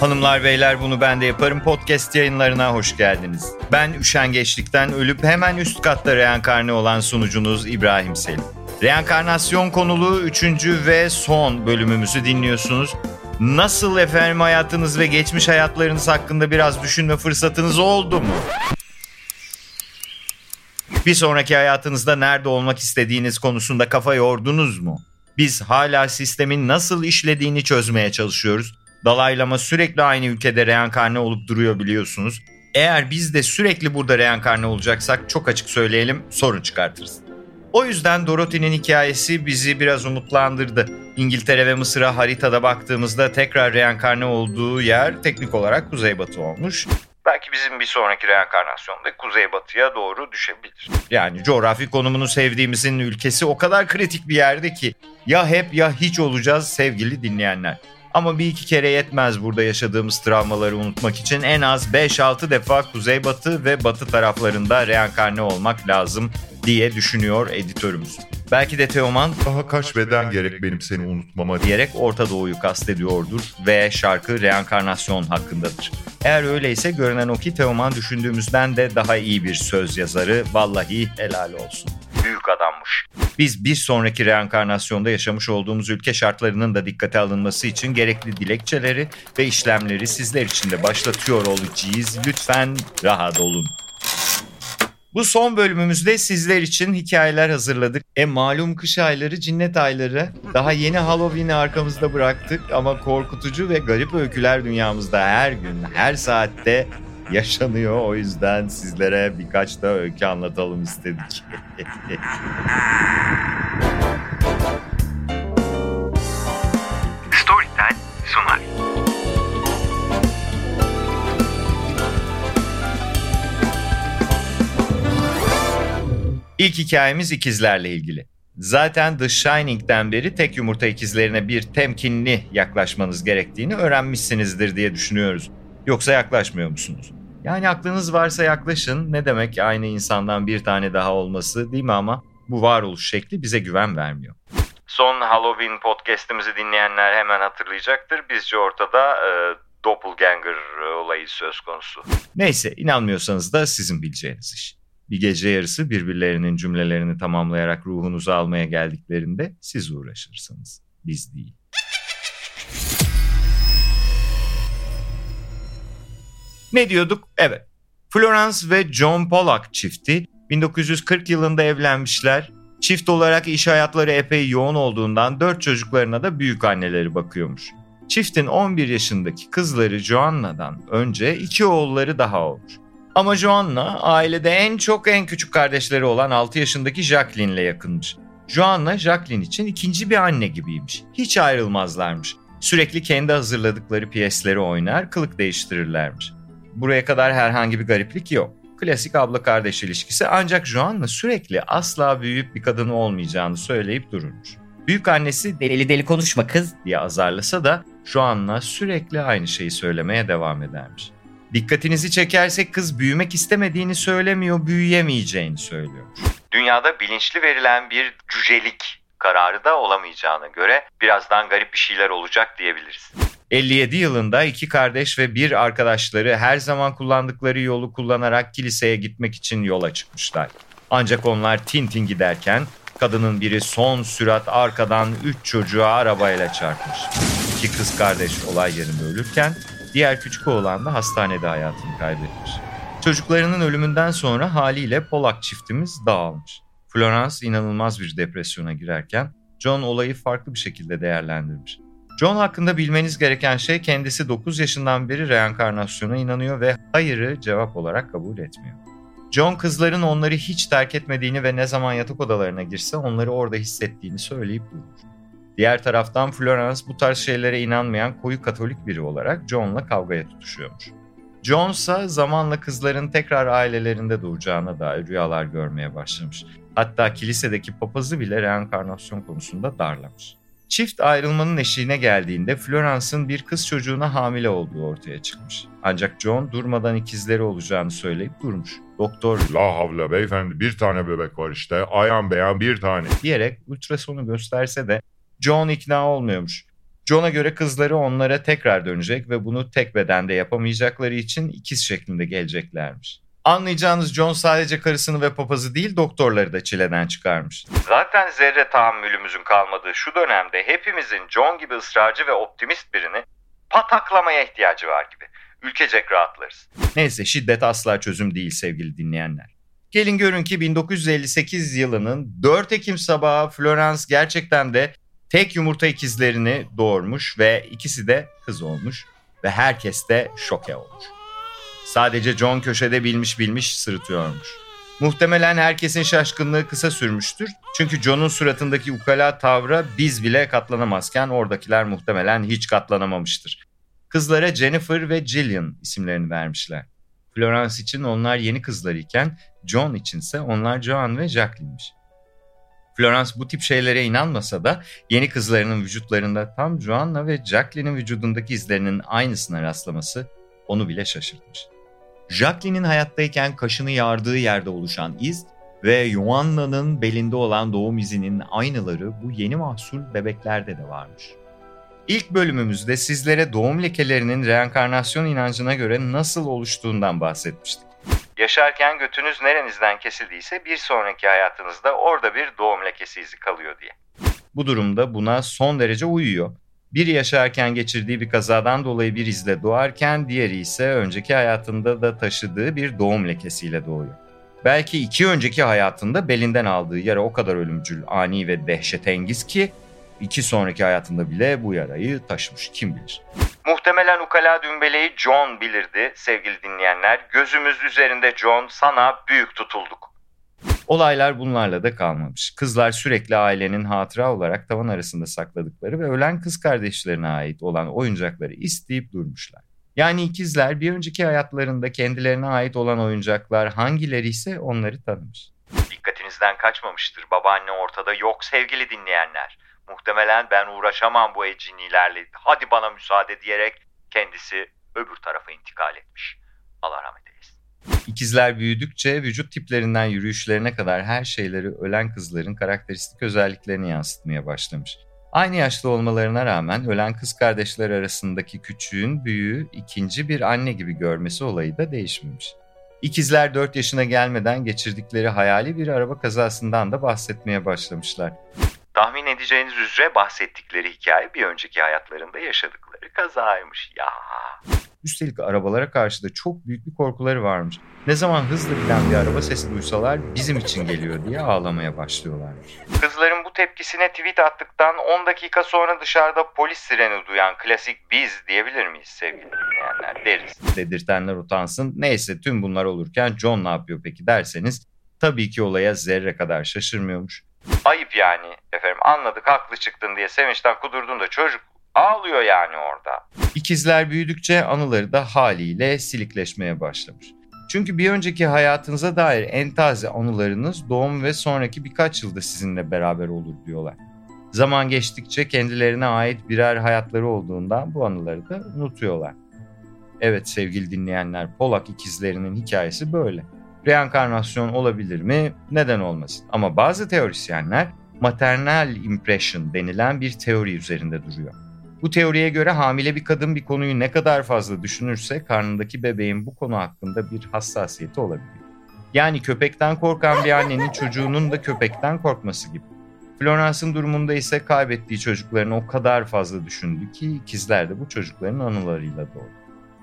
Hanımlar beyler bunu ben de yaparım podcast yayınlarına hoş geldiniz. Ben üşengeçlikten ölüp hemen üst katta reenkarne olan sunucunuz İbrahim Selim. Reenkarnasyon konulu 3. ve son bölümümüzü dinliyorsunuz. Nasıl efendim hayatınız ve geçmiş hayatlarınız hakkında biraz düşünme fırsatınız oldu mu? Bir sonraki hayatınızda nerede olmak istediğiniz konusunda kafa yordunuz mu? Biz hala sistemin nasıl işlediğini çözmeye çalışıyoruz. Dalaylama sürekli aynı ülkede reenkarne olup duruyor biliyorsunuz. Eğer biz de sürekli burada reenkarne olacaksak çok açık söyleyelim sorun çıkartırız. O yüzden Dorothy'nin hikayesi bizi biraz umutlandırdı. İngiltere ve Mısır'a haritada baktığımızda tekrar reenkarne olduğu yer teknik olarak kuzeybatı olmuş. Belki bizim bir sonraki reenkarnasyonda kuzeybatıya doğru düşebilir. Yani coğrafi konumunu sevdiğimizin ülkesi o kadar kritik bir yerde ki ya hep ya hiç olacağız sevgili dinleyenler. Ama bir iki kere yetmez burada yaşadığımız travmaları unutmak için en az 5-6 defa kuzeybatı ve batı taraflarında reenkarne olmak lazım diye düşünüyor editörümüz. Belki de Teoman Daha kaç beden gerek benim seni unutmama diye. diyerek Orta Doğu'yu kastediyordur ve şarkı reenkarnasyon hakkındadır. Eğer öyleyse görünen o ki Teoman düşündüğümüzden de daha iyi bir söz yazarı. Vallahi helal olsun. Büyük adammış. Biz bir sonraki reenkarnasyonda yaşamış olduğumuz ülke şartlarının da dikkate alınması için gerekli dilekçeleri ve işlemleri sizler için de başlatıyor olacağız. Lütfen rahat olun. Bu son bölümümüzde sizler için hikayeler hazırladık. E malum kış ayları, cinnet ayları. Daha yeni Halloween'i arkamızda bıraktık ama korkutucu ve garip öyküler dünyamızda her gün, her saatte yaşanıyor. O yüzden sizlere birkaç da öykü anlatalım istedik. Storytel sunar. İlk hikayemiz ikizlerle ilgili. Zaten The Shining'den beri tek yumurta ikizlerine bir temkinli yaklaşmanız gerektiğini öğrenmişsinizdir diye düşünüyoruz. Yoksa yaklaşmıyor musunuz? Yani aklınız varsa yaklaşın. Ne demek aynı insandan bir tane daha olması değil mi ama bu varoluş şekli bize güven vermiyor. Son Halloween podcast'imizi dinleyenler hemen hatırlayacaktır. Bizce ortada e, doppelganger olayı söz konusu. Neyse inanmıyorsanız da sizin bileceğiniz iş. Bir gece yarısı birbirlerinin cümlelerini tamamlayarak ruhunuzu almaya geldiklerinde siz uğraşırsınız. Biz değil. Ne diyorduk? Evet. Florence ve John Pollock çifti 1940 yılında evlenmişler. Çift olarak iş hayatları epey yoğun olduğundan dört çocuklarına da büyük anneleri bakıyormuş. Çiftin 11 yaşındaki kızları Joanna'dan önce iki oğulları daha olmuş. Ama Joanna ailede en çok en küçük kardeşleri olan 6 yaşındaki Jacqueline'le yakınmış. Joanna Jacqueline için ikinci bir anne gibiymiş. Hiç ayrılmazlarmış. Sürekli kendi hazırladıkları piyesleri oynar, kılık değiştirirlermiş. Buraya kadar herhangi bir gariplik yok. Klasik abla kardeş ilişkisi ancak Joanna sürekli asla büyüyüp bir kadın olmayacağını söyleyip dururmuş. Büyük annesi deli deli konuşma kız diye azarlasa da Joanna sürekli aynı şeyi söylemeye devam edermiş. Dikkatinizi çekersek kız büyümek istemediğini söylemiyor, büyüyemeyeceğini söylüyor. Dünyada bilinçli verilen bir cücelik kararı da olamayacağına göre birazdan garip bir şeyler olacak diyebiliriz. 57 yılında iki kardeş ve bir arkadaşları her zaman kullandıkları yolu kullanarak kiliseye gitmek için yola çıkmışlar. Ancak onlar Tintin giderken kadının biri son sürat arkadan 3 çocuğa arabayla çarpmış. İki kız kardeş olay yerinde ölürken diğer küçük oğlan da hastanede hayatını kaybetmiş. Çocuklarının ölümünden sonra haliyle Polak çiftimiz dağılmış. Florence inanılmaz bir depresyona girerken John olayı farklı bir şekilde değerlendirmiş. John hakkında bilmeniz gereken şey kendisi 9 yaşından beri reenkarnasyona inanıyor ve hayırı cevap olarak kabul etmiyor. John kızların onları hiç terk etmediğini ve ne zaman yatak odalarına girse onları orada hissettiğini söyleyip durmuş. Diğer taraftan Florence bu tarz şeylere inanmayan koyu katolik biri olarak John'la kavgaya tutuşuyormuş. John ise zamanla kızların tekrar ailelerinde doğacağına dair rüyalar görmeye başlamış. Hatta kilisedeki papazı bile reenkarnasyon konusunda darlamış. Çift ayrılmanın eşiğine geldiğinde Florence'ın bir kız çocuğuna hamile olduğu ortaya çıkmış. Ancak John durmadan ikizleri olacağını söyleyip durmuş. Doktor La havle beyefendi bir tane bebek var işte. Ayan beyan bir tane. diyerek ultrasonu gösterse de John ikna olmuyormuş. John'a göre kızları onlara tekrar dönecek ve bunu tek bedende yapamayacakları için ikiz şeklinde geleceklermiş. Anlayacağınız John sadece karısını ve papazı değil doktorları da çileden çıkarmış. Zaten zerre tahammülümüzün kalmadığı şu dönemde hepimizin John gibi ısrarcı ve optimist birini pataklamaya ihtiyacı var gibi. Ülkecek rahatlarız. Neyse şiddet asla çözüm değil sevgili dinleyenler. Gelin görün ki 1958 yılının 4 Ekim sabahı Florence gerçekten de tek yumurta ikizlerini doğurmuş ve ikisi de kız olmuş ve herkes de şoke olmuş. Sadece John köşede bilmiş bilmiş sırıtıyormuş. Muhtemelen herkesin şaşkınlığı kısa sürmüştür. Çünkü John'un suratındaki ukala tavra biz bile katlanamazken oradakiler muhtemelen hiç katlanamamıştır. Kızlara Jennifer ve Jillian isimlerini vermişler. Florence için onlar yeni kızlar iken John içinse onlar Joan ve Jacqueline'miş. Florence bu tip şeylere inanmasa da yeni kızlarının vücutlarında tam Joanna ve Jacqueline'in vücudundaki izlerinin aynısına rastlaması onu bile şaşırtmış. Jacqueline'in hayattayken kaşını yardığı yerde oluşan iz ve Joanna'nın belinde olan doğum izinin aynıları bu yeni mahsul bebeklerde de varmış. İlk bölümümüzde sizlere doğum lekelerinin reenkarnasyon inancına göre nasıl oluştuğundan bahsetmiştik. Yaşarken götünüz nerenizden kesildiyse bir sonraki hayatınızda orada bir doğum lekesi izi kalıyor diye. Bu durumda buna son derece uyuyor. Biri yaşarken geçirdiği bir kazadan dolayı bir izle doğarken diğeri ise önceki hayatında da taşıdığı bir doğum lekesiyle doğuyor. Belki iki önceki hayatında belinden aldığı yara o kadar ölümcül, ani ve dehşetengiz ki iki sonraki hayatında bile bu yarayı taşımış kim bilir. Muhtemelen ukala dümbeleyi John bilirdi sevgili dinleyenler. Gözümüz üzerinde John sana büyük tutulduk. Olaylar bunlarla da kalmamış. Kızlar sürekli ailenin hatıra olarak tavan arasında sakladıkları ve ölen kız kardeşlerine ait olan oyuncakları isteyip durmuşlar. Yani ikizler bir önceki hayatlarında kendilerine ait olan oyuncaklar hangileri ise onları tanımış. Dikkatinizden kaçmamıştır. Babaanne ortada yok sevgili dinleyenler. Muhtemelen ben uğraşamam bu ecinilerle. Hadi bana müsaade diyerek kendisi öbür tarafa intikal etmiş. Allah rahmet eylesin. İkizler büyüdükçe vücut tiplerinden yürüyüşlerine kadar her şeyleri ölen kızların karakteristik özelliklerini yansıtmaya başlamış. Aynı yaşta olmalarına rağmen ölen kız kardeşler arasındaki küçüğün büyüğü ikinci bir anne gibi görmesi olayı da değişmemiş. İkizler 4 yaşına gelmeden geçirdikleri hayali bir araba kazasından da bahsetmeye başlamışlar. Tahmin edeceğiniz üzere bahsettikleri hikaye bir önceki hayatlarında yaşadıkları kazaymış ya. Üstelik arabalara karşı da çok büyük bir korkuları varmış. Ne zaman hızlı giden bir araba sesi duysalar bizim için geliyor diye ağlamaya başlıyorlarmış. Kızların bu tepkisine tweet attıktan 10 dakika sonra dışarıda polis sireni duyan klasik biz diyebilir miyiz sevgili dinleyenler deriz. Dedirtenler utansın. Neyse tüm bunlar olurken John ne yapıyor peki derseniz tabii ki olaya zerre kadar şaşırmıyormuş. Ayıp yani efendim anladık haklı çıktın diye sevinçten kudurdun da çocuk ağlıyor yani orada. İkizler büyüdükçe anıları da haliyle silikleşmeye başlamış. Çünkü bir önceki hayatınıza dair en taze anılarınız doğum ve sonraki birkaç yılda sizinle beraber olur diyorlar. Zaman geçtikçe kendilerine ait birer hayatları olduğundan bu anıları da unutuyorlar. Evet sevgili dinleyenler Polak ikizlerinin hikayesi böyle. Reenkarnasyon olabilir mi? Neden olmasın? Ama bazı teorisyenler maternal impression denilen bir teori üzerinde duruyor. Bu teoriye göre hamile bir kadın bir konuyu ne kadar fazla düşünürse karnındaki bebeğin bu konu hakkında bir hassasiyeti olabiliyor. Yani köpekten korkan bir annenin çocuğunun da köpekten korkması gibi. Florence'ın durumunda ise kaybettiği çocuklarını o kadar fazla düşündü ki ikizler de bu çocukların anılarıyla doğdu.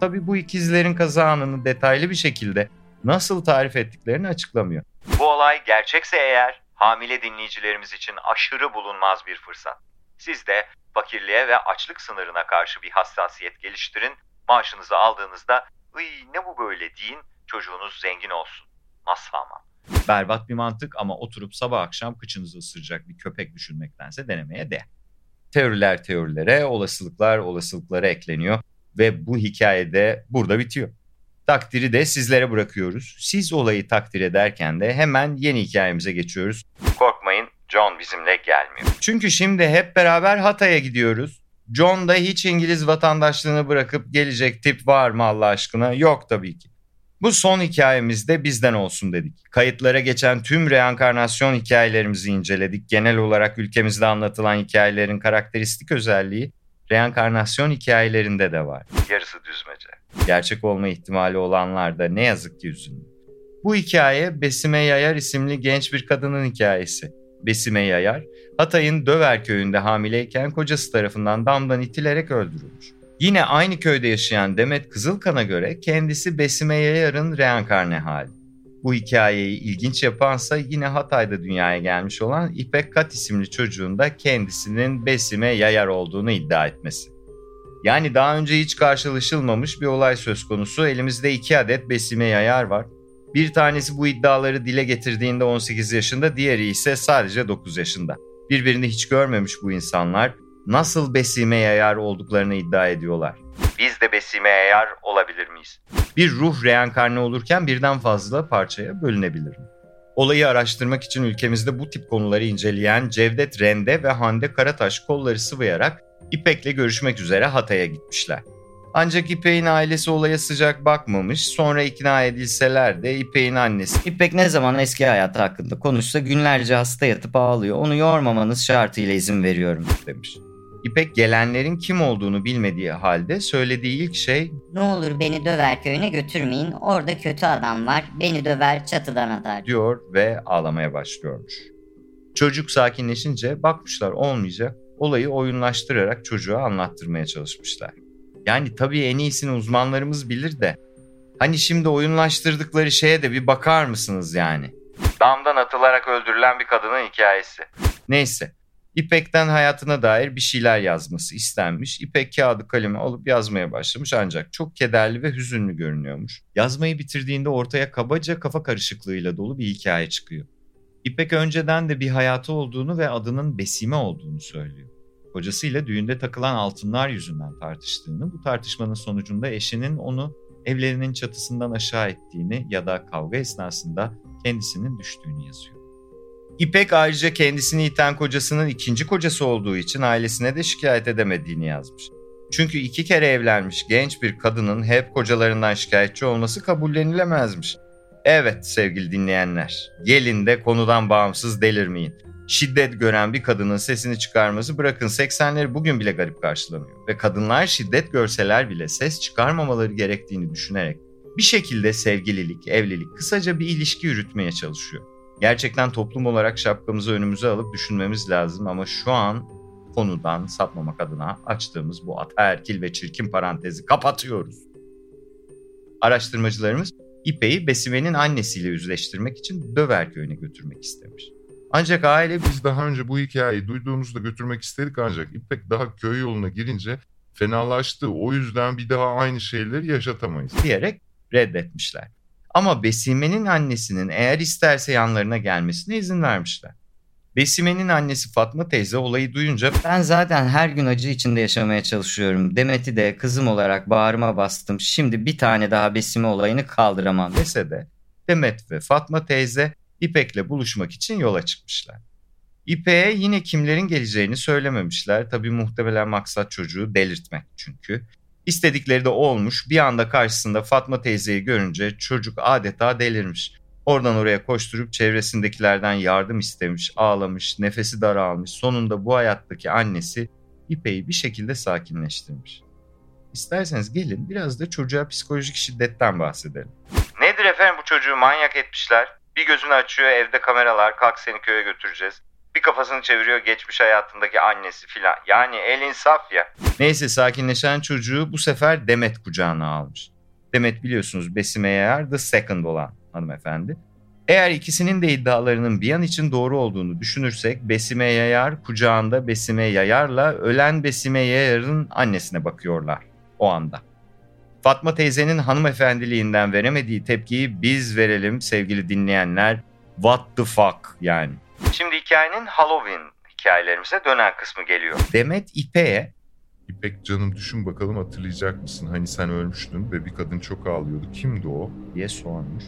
Tabi bu ikizlerin kaza anını detaylı bir şekilde nasıl tarif ettiklerini açıklamıyor. Bu olay gerçekse eğer hamile dinleyicilerimiz için aşırı bulunmaz bir fırsat. Siz de fakirliğe ve açlık sınırına karşı bir hassasiyet geliştirin. Maaşınızı aldığınızda ıy ne bu böyle deyin çocuğunuz zengin olsun. Nasıl ama? Berbat bir mantık ama oturup sabah akşam kıçınızı ısıracak bir köpek düşünmektense denemeye de. Teoriler teorilere, olasılıklar olasılıklara ekleniyor ve bu hikayede burada bitiyor. Takdiri de sizlere bırakıyoruz. Siz olayı takdir ederken de hemen yeni hikayemize geçiyoruz. Korkmayın John bizimle gelmiyor. Çünkü şimdi hep beraber Hatay'a gidiyoruz. John da hiç İngiliz vatandaşlığını bırakıp gelecek tip var mı Allah aşkına? Yok tabii ki. Bu son hikayemizde bizden olsun dedik. Kayıtlara geçen tüm reenkarnasyon hikayelerimizi inceledik. Genel olarak ülkemizde anlatılan hikayelerin karakteristik özelliği reenkarnasyon hikayelerinde de var. Yarısı düzmece. Gerçek olma ihtimali olanlar da ne yazık ki üzünlü. Bu hikaye Besime Yayar isimli genç bir kadının hikayesi. Besime Yayar, Hatay'ın Döver köyünde hamileyken kocası tarafından damdan itilerek öldürülmüş. Yine aynı köyde yaşayan Demet Kızılkan'a göre kendisi Besime Yayar'ın reenkarne hali. Bu hikayeyi ilginç yapansa yine Hatay'da dünyaya gelmiş olan İpek Kat isimli çocuğun da kendisinin Besime Yayar olduğunu iddia etmesi. Yani daha önce hiç karşılaşılmamış bir olay söz konusu. Elimizde iki adet Besime Yayar var. Bir tanesi bu iddiaları dile getirdiğinde 18 yaşında, diğeri ise sadece 9 yaşında. Birbirini hiç görmemiş bu insanlar nasıl besime yayar olduklarını iddia ediyorlar. Biz de besime yayar olabilir miyiz? Bir ruh reenkarne olurken birden fazla parçaya bölünebilir mi? Olayı araştırmak için ülkemizde bu tip konuları inceleyen Cevdet Rende ve Hande Karataş kolları sıvayarak İpek'le görüşmek üzere Hatay'a gitmişler. Ancak İpek'in ailesi olaya sıcak bakmamış. Sonra ikna edilseler de İpek'in annesi İpek ne zaman eski hayatı hakkında konuşsa günlerce hasta yatıp ağlıyor. Onu yormamanız şartıyla izin veriyorum demiş. İpek gelenlerin kim olduğunu bilmediği halde söylediği ilk şey Ne olur beni Döver köyüne götürmeyin. Orada kötü adam var. Beni döver çatıdan atar. diyor ve ağlamaya başlıyormuş. Çocuk sakinleşince bakmışlar olmayacak. Olayı oyunlaştırarak çocuğa anlattırmaya çalışmışlar. Yani tabii en iyisini uzmanlarımız bilir de hani şimdi oyunlaştırdıkları şeye de bir bakar mısınız yani? Damdan atılarak öldürülen bir kadının hikayesi. Neyse İpek'ten hayatına dair bir şeyler yazması istenmiş. İpek kağıdı kalemi alıp yazmaya başlamış ancak çok kederli ve hüzünlü görünüyormuş. Yazmayı bitirdiğinde ortaya kabaca kafa karışıklığıyla dolu bir hikaye çıkıyor. İpek önceden de bir hayatı olduğunu ve adının Besime olduğunu söylüyor. Kocasıyla düğünde takılan altınlar yüzünden tartıştığını, bu tartışmanın sonucunda eşinin onu evlerinin çatısından aşağı ettiğini ya da kavga esnasında kendisinin düştüğünü yazıyor. İpek ayrıca kendisini iten kocasının ikinci kocası olduğu için ailesine de şikayet edemediğini yazmış. Çünkü iki kere evlenmiş genç bir kadının hep kocalarından şikayetçi olması kabullenilemezmiş. Evet sevgili dinleyenler, gelin de konudan bağımsız delirmeyin. Şiddet gören bir kadının sesini çıkarması bırakın 80'leri bugün bile garip karşılanıyor. Ve kadınlar şiddet görseler bile ses çıkarmamaları gerektiğini düşünerek bir şekilde sevgililik, evlilik, kısaca bir ilişki yürütmeye çalışıyor. Gerçekten toplum olarak şapkamızı önümüze alıp düşünmemiz lazım ama şu an konudan sapmamak adına açtığımız bu ataerkil ve çirkin parantezi kapatıyoruz. Araştırmacılarımız İpek'i Besime'nin annesiyle yüzleştirmek için Döver köyüne götürmek istemiş. Ancak aile biz daha önce bu hikayeyi duyduğumuzda götürmek istedik ancak İpek daha köy yoluna girince fenalaştı. O yüzden bir daha aynı şeyleri yaşatamayız. diyerek reddetmişler. Ama Besime'nin annesinin eğer isterse yanlarına gelmesine izin vermişler. Besime'nin annesi Fatma teyze olayı duyunca ben zaten her gün acı içinde yaşamaya çalışıyorum. Demet'i de kızım olarak bağrıma bastım. Şimdi bir tane daha Besime olayını kaldıramam dese de Demet ve Fatma teyze İpek'le buluşmak için yola çıkmışlar. İpek'e yine kimlerin geleceğini söylememişler. Tabi muhtemelen maksat çocuğu delirtmek çünkü. İstedikleri de olmuş. Bir anda karşısında Fatma teyzeyi görünce çocuk adeta delirmiş. Oradan oraya koşturup çevresindekilerden yardım istemiş, ağlamış, nefesi daralmış. Sonunda bu hayattaki annesi İpek'i bir şekilde sakinleştirmiş. İsterseniz gelin biraz da çocuğa psikolojik şiddetten bahsedelim. Nedir efendim bu çocuğu manyak etmişler? Bir gözünü açıyor evde kameralar kalk seni köye götüreceğiz. Bir kafasını çeviriyor geçmiş hayatındaki annesi filan. Yani el insaf ya. Neyse sakinleşen çocuğu bu sefer Demet kucağına almış. Demet biliyorsunuz Besime Yayar the second olan hanımefendi. Eğer ikisinin de iddialarının bir an için doğru olduğunu düşünürsek Besime Yayar kucağında Besime Yayar'la ölen Besime Yayar'ın annesine bakıyorlar o anda. Fatma teyzenin hanımefendiliğinden veremediği tepkiyi biz verelim sevgili dinleyenler. What the fuck yani. Şimdi hikayenin Halloween hikayelerimize dönen kısmı geliyor. Demet İpek'e İpek canım düşün bakalım hatırlayacak mısın? Hani sen ölmüştün ve bir kadın çok ağlıyordu. Kimdi o? diye sormuş.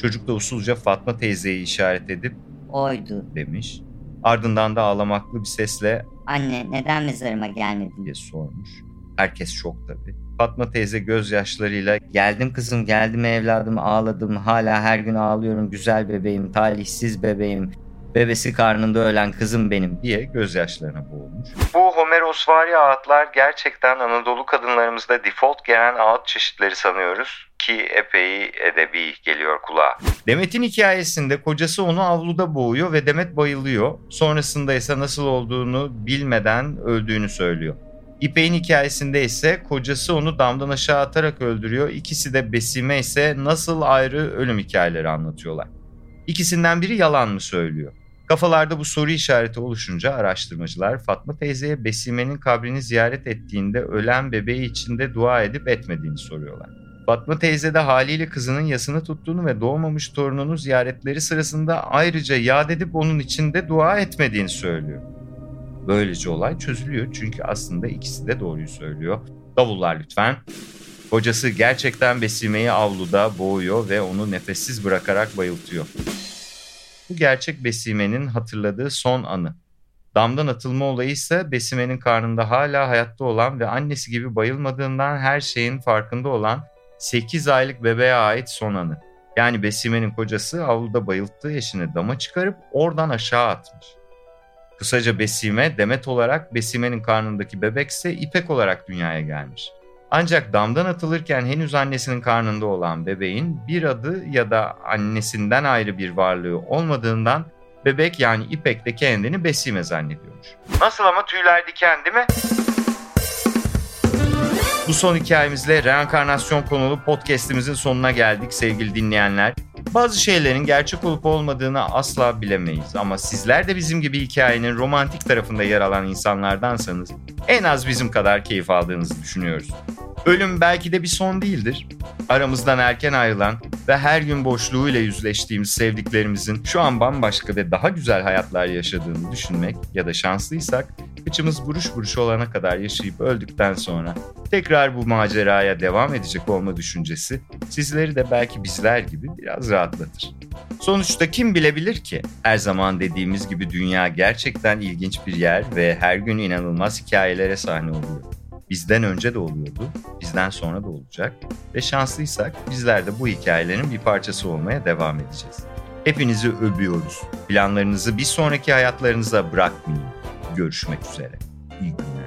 Çocuk da usulca Fatma teyzeyi işaret edip Oydu. demiş. Ardından da ağlamaklı bir sesle Anne neden mezarıma gelmedin? diye sormuş. Herkes şok tabii. Fatma teyze gözyaşlarıyla geldim kızım geldim evladım ağladım hala her gün ağlıyorum güzel bebeğim talihsiz bebeğim Bebesi karnında ölen kızım benim diye gözyaşlarına boğulmuş. Bu Homerosvari ağıtlar gerçekten Anadolu kadınlarımızda default gelen ağıt çeşitleri sanıyoruz ki epey edebi geliyor kulağa. Demet'in hikayesinde kocası onu avluda boğuyor ve Demet bayılıyor. Sonrasında ise nasıl olduğunu bilmeden öldüğünü söylüyor. İpek'in hikayesinde ise kocası onu damdan aşağı atarak öldürüyor. İkisi de Besime ise nasıl ayrı ölüm hikayeleri anlatıyorlar. İkisinden biri yalan mı söylüyor? Kafalarda bu soru işareti oluşunca araştırmacılar Fatma teyzeye Besime'nin kabrini ziyaret ettiğinde ölen bebeği içinde dua edip etmediğini soruyorlar. Fatma teyze de haliyle kızının yasını tuttuğunu ve doğmamış torununu ziyaretleri sırasında ayrıca yad edip onun içinde dua etmediğini söylüyor. Böylece olay çözülüyor çünkü aslında ikisi de doğruyu söylüyor. Davullar lütfen. Kocası gerçekten Besime'yi avluda boğuyor ve onu nefessiz bırakarak bayıltıyor. Bu gerçek Besime'nin hatırladığı son anı. Damdan atılma olayı ise Besime'nin karnında hala hayatta olan ve annesi gibi bayılmadığından her şeyin farkında olan 8 aylık bebeğe ait son anı. Yani Besime'nin kocası avluda bayılttığı eşini dama çıkarıp oradan aşağı atmış. Kısaca Besime, Demet olarak Besime'nin karnındaki bebekse İpek olarak dünyaya gelmiş. Ancak damdan atılırken henüz annesinin karnında olan bebeğin bir adı ya da annesinden ayrı bir varlığı olmadığından bebek yani İpek de kendini Besime zannediyormuş. Nasıl ama tüyler diken değil mi? Bu son hikayemizle reenkarnasyon konulu podcast'imizin sonuna geldik sevgili dinleyenler. Bazı şeylerin gerçek olup olmadığını asla bilemeyiz ama sizler de bizim gibi hikayenin romantik tarafında yer alan insanlardansanız en az bizim kadar keyif aldığınızı düşünüyoruz. Ölüm belki de bir son değildir. Aramızdan erken ayrılan ve her gün boşluğuyla yüzleştiğimiz sevdiklerimizin şu an bambaşka ve daha güzel hayatlar yaşadığını düşünmek ya da şanslıysak kıçımız buruş buruş olana kadar yaşayıp öldükten sonra tekrar bu maceraya devam edecek olma düşüncesi sizleri de belki bizler gibi biraz rahatlatır. Sonuçta kim bilebilir ki? Her zaman dediğimiz gibi dünya gerçekten ilginç bir yer ve her gün inanılmaz hikayelere sahne oluyor. Bizden önce de oluyordu, bizden sonra da olacak ve şanslıysak bizler de bu hikayelerin bir parçası olmaya devam edeceğiz. Hepinizi öpüyoruz. Planlarınızı bir sonraki hayatlarınıza bırakmayın. Görüşmek üzere. İyi günler.